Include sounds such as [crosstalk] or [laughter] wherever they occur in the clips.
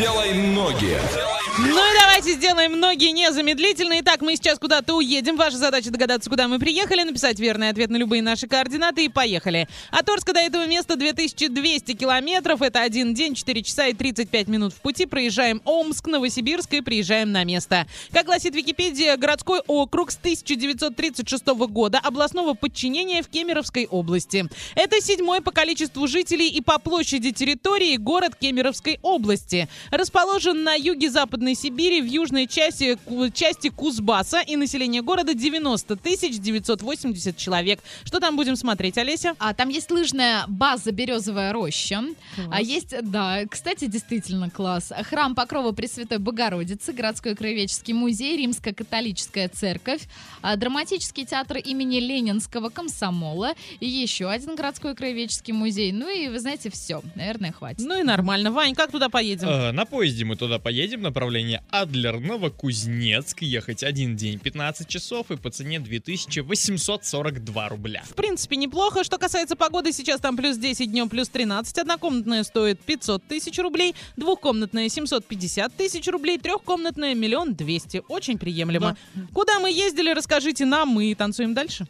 делай ноги. Ну и давайте сделаем многие незамедлительно. Итак, мы сейчас куда-то уедем. Ваша задача догадаться, куда мы приехали, написать верный ответ на любые наши координаты и поехали. От Орска до этого места 2200 километров. Это один день, 4 часа и 35 минут в пути. Проезжаем Омск, Новосибирск и приезжаем на место. Как гласит Википедия, городской округ с 1936 года областного подчинения в Кемеровской области. Это седьмой по количеству жителей и по площади территории город Кемеровской области. Расположен на юге-западной Сибири в южной части, части Кузбасса и население города 90 тысяч 980 человек. Что там будем смотреть, Олеся? А там есть лыжная база Березовая роща. А Класс. есть, да, кстати, действительно класс. Храм Покрова Пресвятой Богородицы, городской краеведческий музей, Римско-католическая церковь, а, драматический театр имени Ленинского комсомола и еще один городской краеведческий музей. Ну и, вы знаете, все. Наверное, хватит. Ну и нормально. Вань, как туда поедем? Э, На поезде мы туда поедем, направление Адлер, Новокузнецк. Ехать один день 15 часов и по цене 2842 рубля. В принципе, неплохо. Что касается погоды, сейчас там плюс 10, днем плюс 13. Однокомнатная стоит 500 тысяч рублей, двухкомнатная 750 тысяч рублей, трехкомнатная миллион двести. Очень приемлемо. Куда мы ездили, расскажите нам, мы танцуем дальше.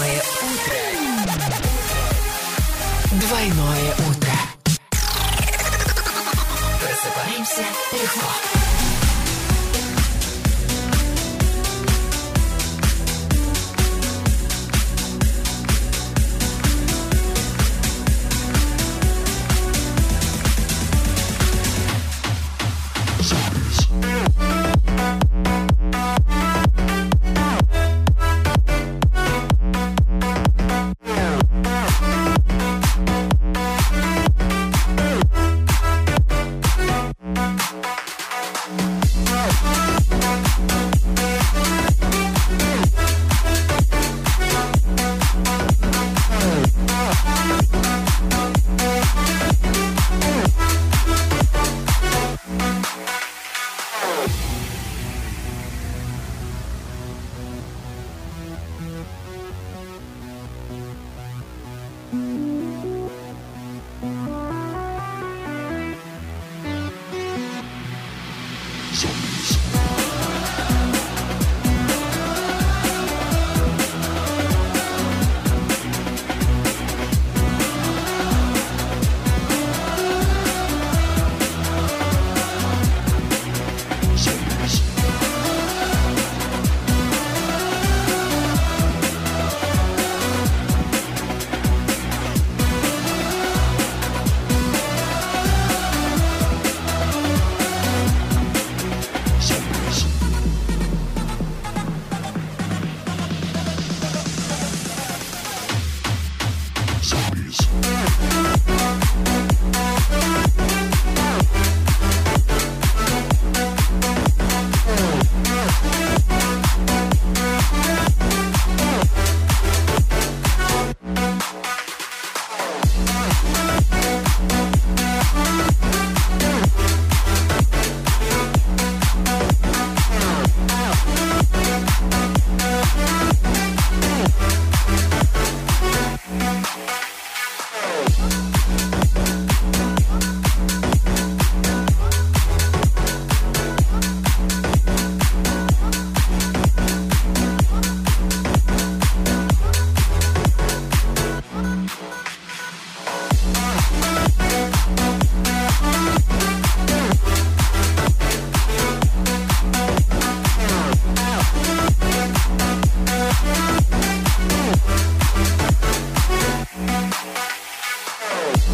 Boy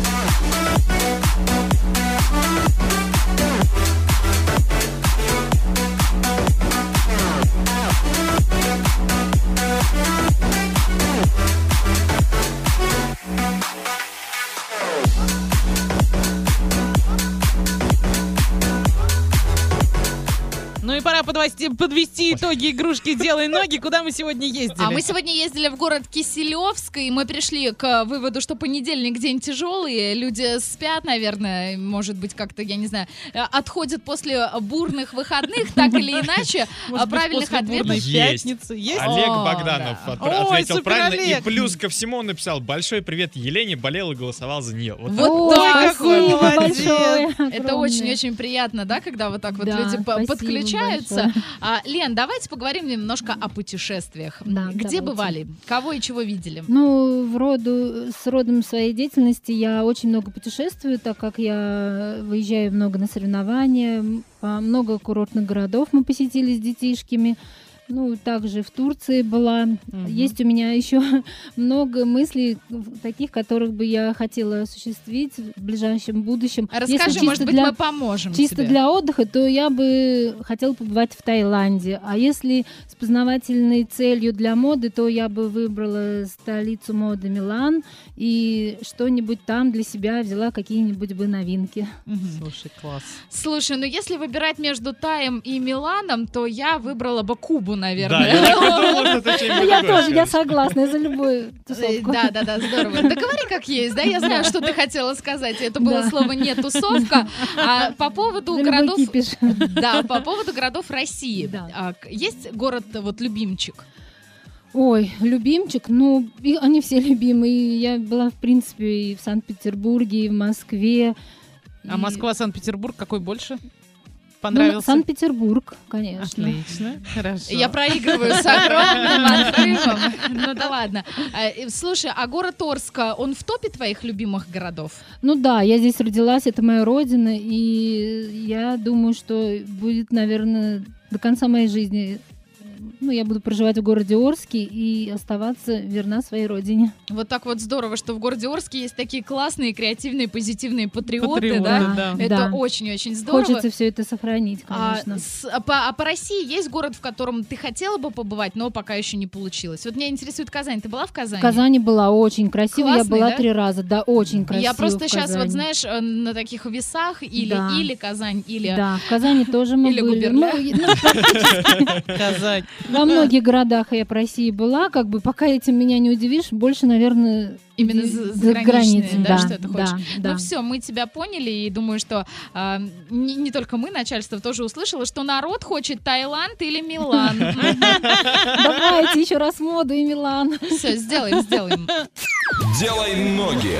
Thank you. Ну и пора подвести, подвести итоги игрушки «Делай ноги». Куда мы сегодня ездили? А мы сегодня ездили в город Киселевск, и мы пришли к выводу, что понедельник день тяжелый, люди спят, наверное, может быть, как-то, я не знаю, отходят после бурных выходных, так или иначе, Может а быть, правильных после ответов. Есть. пятницы? Есть? Олег О, Богданов да. отпра- Ой, ответил супер правильно. Олег. И плюс ко всему он написал большой привет Елене, болел и голосовал за нее. Вот Вот Ой, так какой вот. молодец. большое. Это очень-очень приятно, да, когда вот так вот Да, люди по- спасибо подключаются. Большое. А, Лен, давайте поговорим немножко о путешествиях. Да, Где давайте. бывали? Кого и чего видели? Ну, в роду, с родом своей деятельности я очень много путешествую, так как я выезжаю много на соревнования, много курортных городов мы посетили с детишками. Ну, также в Турции была. Мгм. Есть у меня еще [laughs] много мыслей, таких, которых бы я хотела осуществить в ближайшем будущем. Если Расскажи, чисто может быть, для- мы поможем Чисто тебе. для отдыха, то я бы хотела побывать в Таиланде. А если с познавательной целью для моды, то я бы выбрала столицу моды Милан и что-нибудь там для себя взяла какие-нибудь бы новинки. Мгм. Слушай, класс. Слушай, ну если выбирать между Таем и Миланом, то я выбрала бы Кубу, Да, наверное. я так и думал, что ты я тоже, я согласна, я за любую тусовку. Да, да, да, здорово. Да говори как есть, да, я знаю, что ты хотела сказать. Это было Да. слово не тусовка. А по поводу городов, да, по поводу городов России. Да. А, Есть город вот любимчик? Ой, любимчик, ну, и они все любимые. Я была, в принципе, и в Санкт-Петербурге, и в Москве. А и- Москва, Санкт-Петербург какой больше? Ну, Понравился? Санкт-Петербург, конечно. Отлично, хорошо. Я проигрываю с огромным [laughs] отрывом. Ну да ладно. А, Слушай, а город Орска, он в топе твоих любимых городов? Ну да, я здесь родилась, это моя родина, и я думаю, что будет, наверное, до конца моей жизни, ну, я буду проживать в городе Орске и оставаться верна своей родине. Вот так вот здорово, что в городе Орске есть такие классные, креативные, позитивные патриоты, Патриоты, да? да. Это Да. очень-очень здорово. Хочется все это сохранить, А, конечно. с- а по, а по России есть город, в котором ты хотела бы побывать, но пока еще не получилось? Вот меня интересует Казань. Ты была в Казани? В Казани была очень красиво, я Классный, была да? три раза, да, очень красиво Я просто сейчас, вот знаешь, э, на таких весах или, Да. или Казань, или... Да, в Казани тоже мы Или были. Губерля. Ну, ну, [laughs] Казань. Во многих городах я по России была, как бы пока этим меня не удивишь, больше, наверное, Именно за- границей, да, что ты хочешь? Да, да. Ну все, мы тебя поняли, и думаю, что а, не, не только мы, начальство тоже услышало, что народ хочет Таиланд или Милан. Давайте еще раз моду и Милан. Все, сделаем, сделаем. Делай ноги.